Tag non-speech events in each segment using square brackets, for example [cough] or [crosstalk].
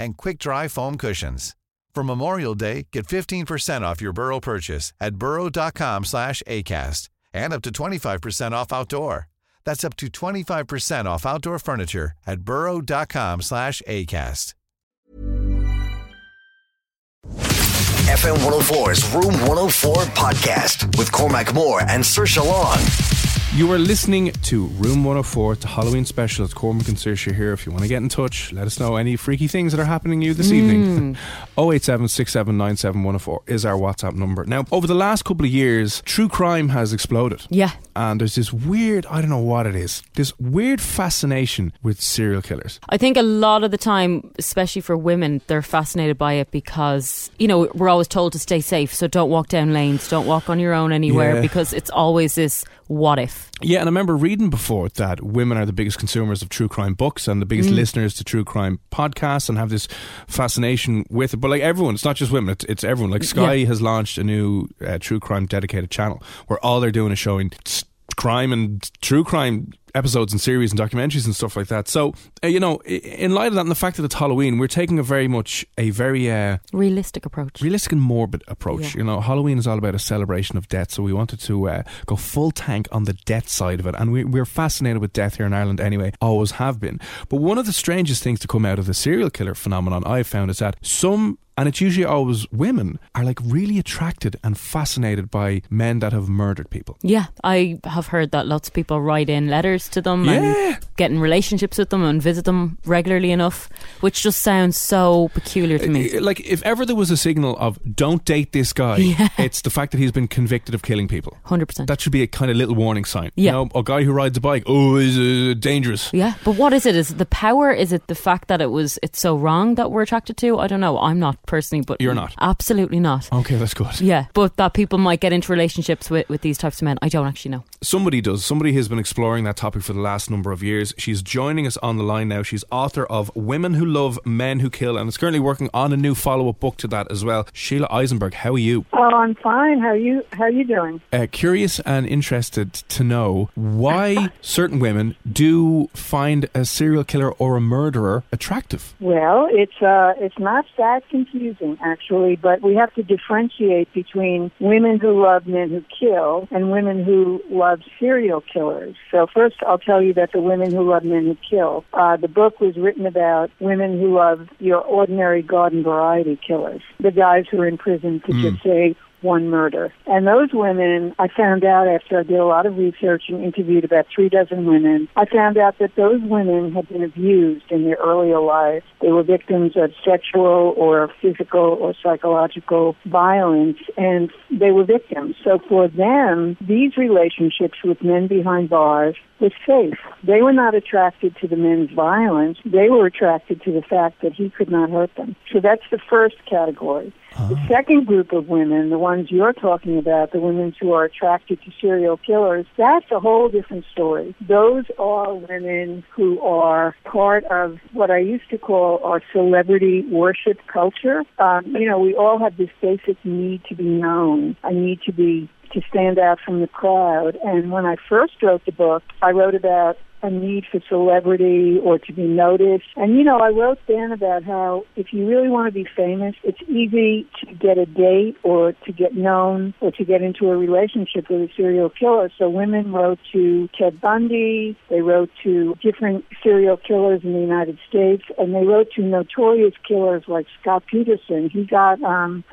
and quick-dry foam cushions. For Memorial Day, get 15% off your Burrow purchase at burrow.com slash ACAST and up to 25% off outdoor. That's up to 25% off outdoor furniture at burrow.com slash ACAST. FM 104's Room 104 podcast with Cormac Moore and Saoirse Long. You are listening to Room 104, the Halloween special. It's Cormac and Saoirse here. If you want to get in touch, let us know any freaky things that are happening to you this hmm. evening. [laughs] 087 is our WhatsApp number. Now, over the last couple of years, true crime has exploded. Yeah. And there's this weird, I don't know what it is, this weird fascination with serial killers. I think a lot of the time, especially for women, they're fascinated by it because, you know, we're always told to stay safe. So don't walk down lanes, don't walk on your own anywhere Yeah. because it's always this what if. Yeah, and I remember reading before that women are the biggest consumers of true crime books and the biggest listeners to true crime podcasts and have this fascination with it. But like everyone, it's not just women; it's, it's everyone. Like Sky Yeah. has launched a new uh, true crime dedicated channel where all they're doing is showing crime and true crime episodes and series and documentaries and stuff like that. So uh, you know, in light of that and the fact that it's Halloween, we're taking a very much a very uh, Realistic approach. realistic and morbid approach. Yeah. You know, Halloween is all about a celebration of death, so we wanted to uh, go full tank on the death side of it, and we, we're fascinated with death here in Ireland anyway, always have been. But one of the strangest things to come out of the serial killer phenomenon I've found is that some. And it's usually always women are like really attracted and fascinated by men that have murdered people. Yeah, I have heard that lots of people write in letters to them Yeah. and get in relationships with them and visit them regularly enough, which just sounds so peculiar to me. Like, if ever there was a signal of don't date this guy, [laughs] Yeah. it's the fact that he's been convicted of killing people. 100%. That should be a kind of little warning sign. You Yeah. know, a guy who rides a bike, oh, is uh, dangerous. yeah, but what is it? Is it the power? Is it the fact that it was it's so wrong that we're attracted to? I don't know. I'm not personally, but You're not? Absolutely not. Okay, that's good. Yeah, but that people might get into relationships with, with these types of men, I don't actually know. Somebody does. Somebody has been exploring that topic for the last number of years. She's joining us on the line now. She's author of Women Who Love, Men Who Kill, and is currently working on a new follow up book to that as well. Sheila Isenberg, how are you? Oh, I'm fine. How are you? How are you doing? Uh, curious and interested to know why [laughs] certain women do find a serial killer or a murderer attractive. Well, it's uh, it's not that confusing actually, but we have to differentiate between women who love men who kill and women who love serial killers. So first, I'll tell you that the women who love men who kill. Uh, the book was written about women who love your ordinary garden variety killers, the guys who are in prison to just say one murder. And those women, I found out after I did a lot of research and interviewed about three dozen women, I found out that those women had been abused in their earlier lives. They were victims of sexual or physical or psychological violence, and they were victims. So for them, these relationships with men behind bars was safe. They were not attracted to the men's violence. They were attracted to the fact that he could not hurt them. So that's the first category. The second group of women, the ones you're talking about, the women who are attracted to serial killers, that's a whole different story. Those are women who are part of what I used to call our celebrity worship culture. Um, you know, we all have this basic need to be known, a need to be to stand out from the crowd. And when I first wrote the book, I wrote about a need for celebrity or to be noticed. And you know, I wrote then about how if you really want to be famous, it's easy to get a date or to get known or to get into a relationship with a serial killer. So women wrote to Ted Bundy, they wrote to different serial killers in the United States, and they wrote to notorious killers like Scott Peterson. He got um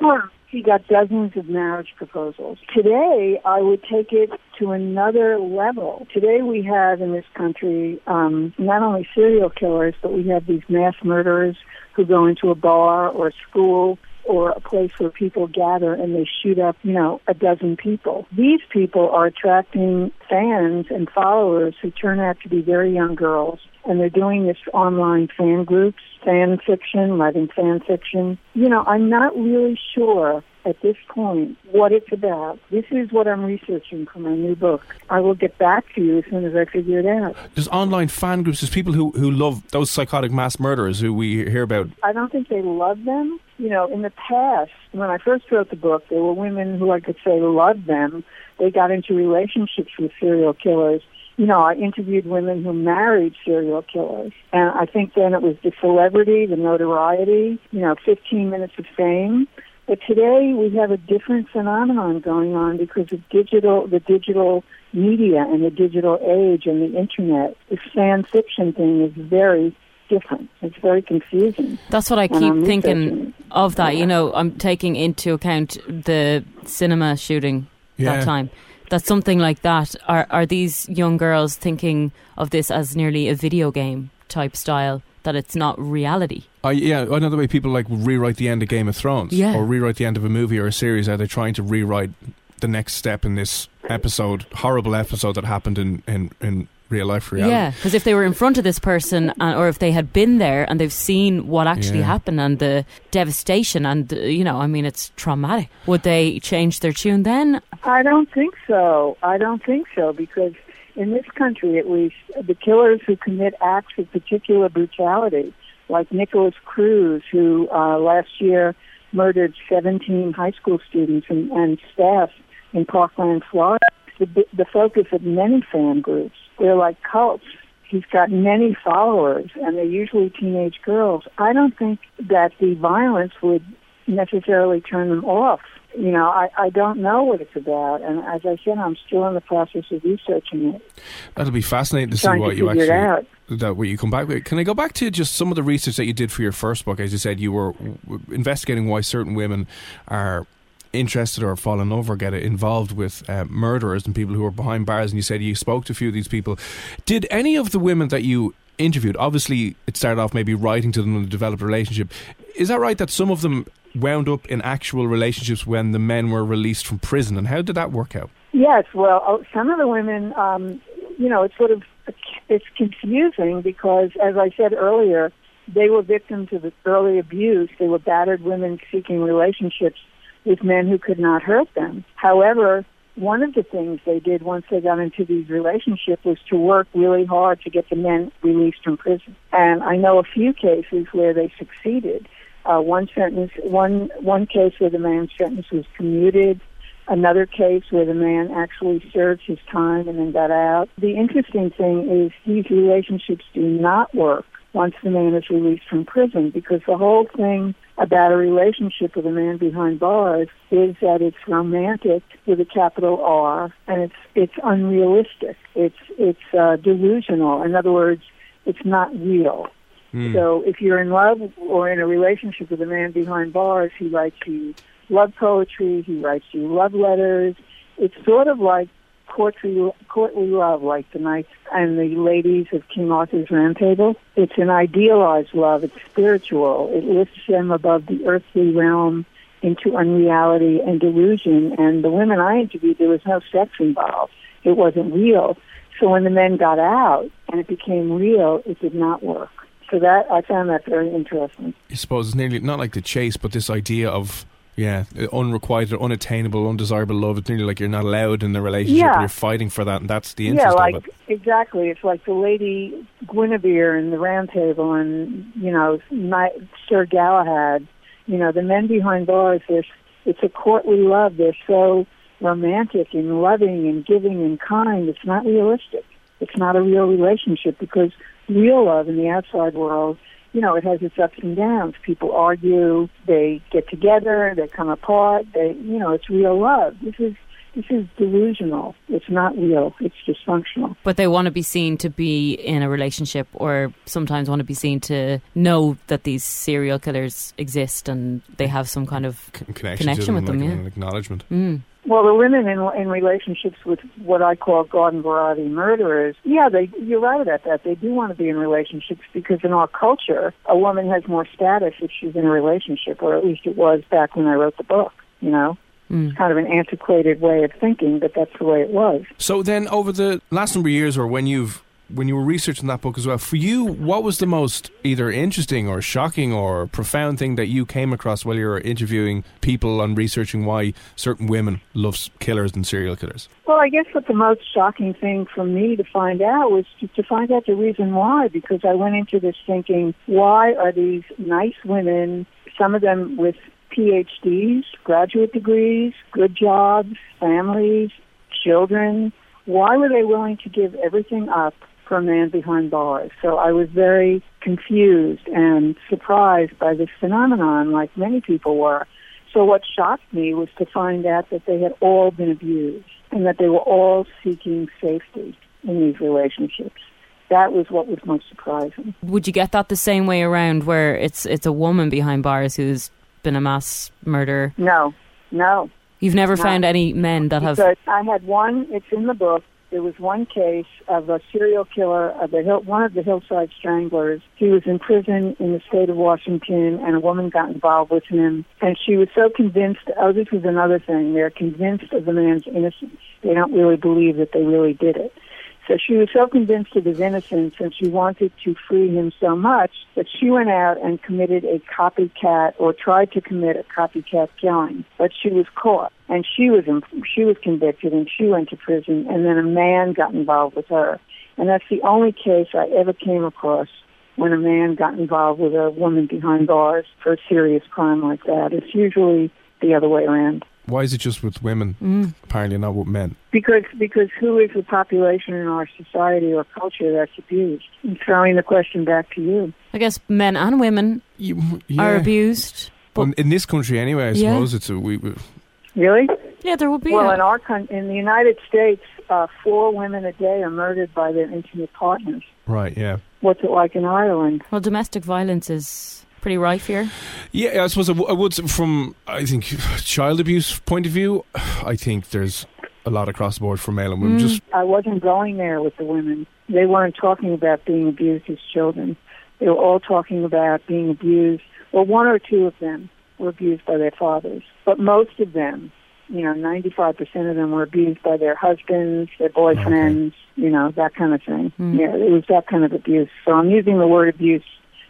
he got dozens of marriage proposals. Today, I would take it to another level. Today, we have in this country um, not only serial killers, but we have these mass murderers who go into a bar or a school or a place where people gather and they shoot up, you know, a dozen people. These people are attracting fans and followers who turn out to be very young girls and they're doing this online fan groups, fan fiction, writing fan fiction. You know, I'm not really sure at this point what it's about. This is what I'm researching for my new book. I will get back to you as soon as I figure it out. There's online fan groups. There's people who, who love those psychotic mass murderers who we hear about. I don't think they love them. You know, in the past, when I first wrote the book, there were women who I could say loved them. They got into relationships with serial killers you know, I interviewed women who married serial killers. And I think then it was the celebrity, the notoriety, you know, 15 minutes of fame. But today we have a different phenomenon going on because of digital, the digital media and the digital age and the internet. This fan fiction thing is very different. It's very confusing. That's what I keep thinking of that. Yeah. You know, I'm taking into account the cinema shooting yeah. that time that something like that are are these young girls thinking of this as nearly a video game type style that it's not reality. Uh, yeah, another way people like rewrite the end of Game of Thrones yeah. or rewrite the end of a movie or a series. Are they trying to rewrite the next step in this episode, horrible episode that happened in, in, in real life reality. Yeah, because if they were in front of this person, uh, or if they had been there and they've seen what actually yeah. happened and the devastation, and you know, I mean, it's traumatic. Would they change their tune then? I don't think so. I don't think so because in this country, at least, the killers who commit acts of particular brutality, like Nikolas Cruz, who uh, last year murdered 17 high school students and, and staff in Parkland, Florida, the, the focus of many fan groups they're like cults. He's got many followers, and they're usually teenage girls. I don't think that the violence would necessarily turn them off. You know, I, I don't know what it's about, and as I said, I'm still in the process of researching it. That'll be fascinating to see what to you actually that what you come back with. Can I go back to just some of the research that you did for your first book? As you said, you were investigating why certain women are interested or fallen over get involved with uh, murderers and people who are behind bars, and you said you spoke to a few of these people. Did any of the women that you interviewed, obviously it started off maybe writing to them and developed a relationship. Is that right that some of them wound up in actual relationships when the men were released from prison, and how did that work out? Yes, well, oh, some of the women, um, you know, it's sort of it's confusing because, as I said earlier, they were victims of early abuse. They were battered women seeking relationships with men who could not hurt them. However, one of the things they did once they got into these relationships was to work really hard to get the men released from prison. And I know a few cases where they succeeded. Uh, one sentence, one one case where the man's sentence was commuted. Another case where the man actually served his time and then got out. The interesting thing is these relationships do not work once the man is released from prison because the whole thing about a relationship with a man behind bars is that it's romantic with a capital R and it's it's unrealistic. It's it's uh, delusional. In other words, it's not real. Mm. So if you're in love or in a relationship with a man behind bars, he writes you love poetry, he writes you love letters. It's sort of like courtly, courtly love, like the knights and the ladies of King Arthur's Round Table. It's an idealized love. It's spiritual. It lifts them above the earthly realm into unreality and delusion. And the women I interviewed, there was no sex involved. It wasn't real. So when the men got out and it became real, it did not work. So that I found that very interesting. I suppose it's nearly not like the chase, but this idea of yeah, unrequited, unattainable, undesirable love. It's nearly like you're not allowed in the relationship, yeah. you're fighting for that, and that's the interest yeah, like, of it. Exactly. It's like the Lady Guinevere in the Round Table, and you know, Sir Galahad. You know, the men behind bars. There's, it's a courtly love. They're so romantic and loving and giving and kind. It's not realistic. It's not a real relationship because real love in the outside world you know, it has its ups and downs. People argue, they get together, they come apart. They, you know, it's real love. This is This is delusional. It's not real. It's dysfunctional. But they want to be seen to be in a relationship, or sometimes want to be seen to know that these serial killers exist and they have some kind of connection, connection with them. like yeah, an acknowledgement. Mm. Well, the women in in relationships with what I call garden variety murderers, yeah, they you're right about that. They do want to be in relationships because in our culture, a woman has more status if she's in a relationship, or at least it was back when I wrote the book. You know, Mm. it's kind of an antiquated way of thinking, but that's the way it was. So then, over the last number of years, or when you've when you were researching that book as well, for you, what was the most either interesting or shocking or profound thing that you came across while you were interviewing people and researching why certain women love killers and serial killers? Well, I guess what the most shocking thing for me to find out was to, to find out the reason why, because I went into this thinking, why are these nice women, some of them with PhDs, graduate degrees, good jobs, families, children, why were they willing to give everything up for a man behind bars? So I was very confused and surprised by this phenomenon, like many people were. So what shocked me was to find out that they had all been abused and that they were all seeking safety in these relationships. That was what was most surprising. Would you get that the same way around, where it's it's a woman behind bars who's been a mass murderer? No, no. You've never No. found any men that have. Because I had one, it's in the book, there was one case of a serial killer, of the hill, one of the hillside stranglers. He was in prison in the state of Washington, and a woman got involved with him. And she was so convinced, oh, this was another thing, they're convinced of the man's innocence. They don't really believe that they really did it. So she was so convinced of his innocence and she wanted to free him so much that she went out and committed a copycat or tried to commit a copycat killing. But she was caught and she was she was convicted and she went to prison and then a man got involved with her. And that's the only case I ever came across when a man got involved with a woman behind bars for a serious crime like that. It's usually the other way around. Why is it just with women, Mm. apparently not with men? Because because who is the population in our society or culture that's abused? I'm throwing the question back to you. I guess men and women You, are abused. But Well, in this country, anyway, I Yeah. suppose it's a we. we Really? yeah, there will be. Well, a- in our coun- in the United States, uh, four women a day are murdered by their intimate partners. right, yeah. What's it like in Ireland? well, domestic violence is pretty rife here. Yeah, I suppose I, w- I would, from I think child abuse point of view, I think there's a lot across the board for male and women. Mm. Just I wasn't going there with the women. They weren't talking about being abused as children. They were all talking about being abused. Well, one or two of them were abused by their fathers, but most of them, you know, 95% of them were abused by their husbands, their boyfriends, you know, that kind of thing. Mm. Yeah, it was that kind of abuse. So I'm using the word abuse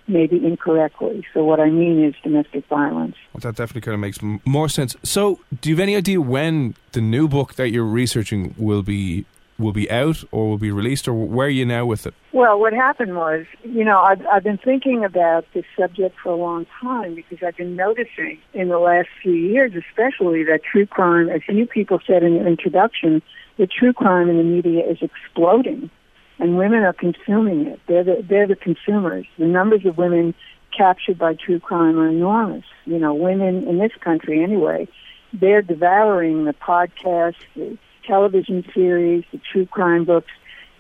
maybe incorrectly. So what I mean is domestic violence. Well, that definitely kind of makes m- more sense. So, do you have any idea when the new book that you're researching will be will be out or will be released, or where are you now with it? Well, what happened was, you know, I've, I've been thinking about this subject for a long time because I've been noticing in the last few years, especially, that true crime, as you people said in your introduction, the true crime in the media is exploding, and women are consuming it. They're the, they're the consumers. The numbers of women captured by true crime are enormous. You know, women in this country, anyway, they're devouring the podcasts, the television series, the true crime books,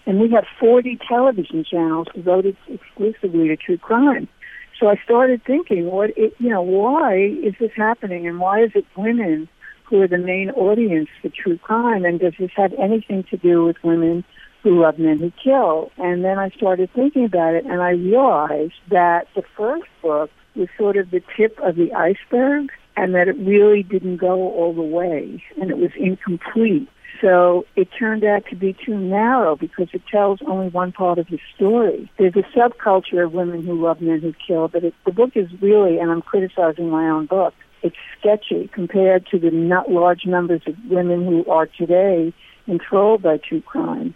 and we have 40 television channels devoted exclusively to true crime. So I started thinking, what it, you know, why is this happening, and why is it women who are the main audience for true crime, and does this have anything to do with women who love men who kill? And then I started thinking about it, and I realized that the first book was sort of the tip of the iceberg, and that it really didn't go all the way, and it was incomplete. So it turned out to be too narrow because it tells only one part of the story. There's a subculture of women who love men who kill, but it, the book is really, and I'm criticizing my own book, it's sketchy compared to the not large numbers of women who are today enthralled by true crime.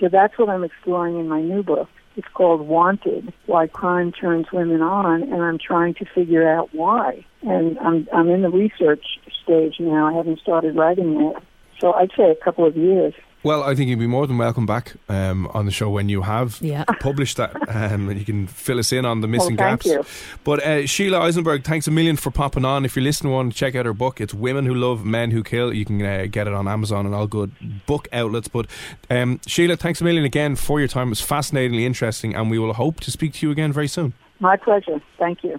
So that's what I'm exploring in my new book. It's called Wanted, Why Crime Turns Women On, and I'm trying to figure out why. And I'm, I'm in the research stage now. I haven't started writing yet. So I'd say a couple of years. Well, I think you'd be more than welcome back um, on the show when you have yeah. [laughs] published that, um, and you can fill us in on the missing well, gaps. You. But uh, Sheila Isenberg, thanks a million for popping on. If you're listening, want to check out her book. It's Women Who Love Men Who Kill. You can uh, get it on Amazon and all good book outlets. But um, Sheila, thanks a million again for your time. It was fascinatingly interesting, and we will hope to speak to you again very soon. My pleasure. Thank you.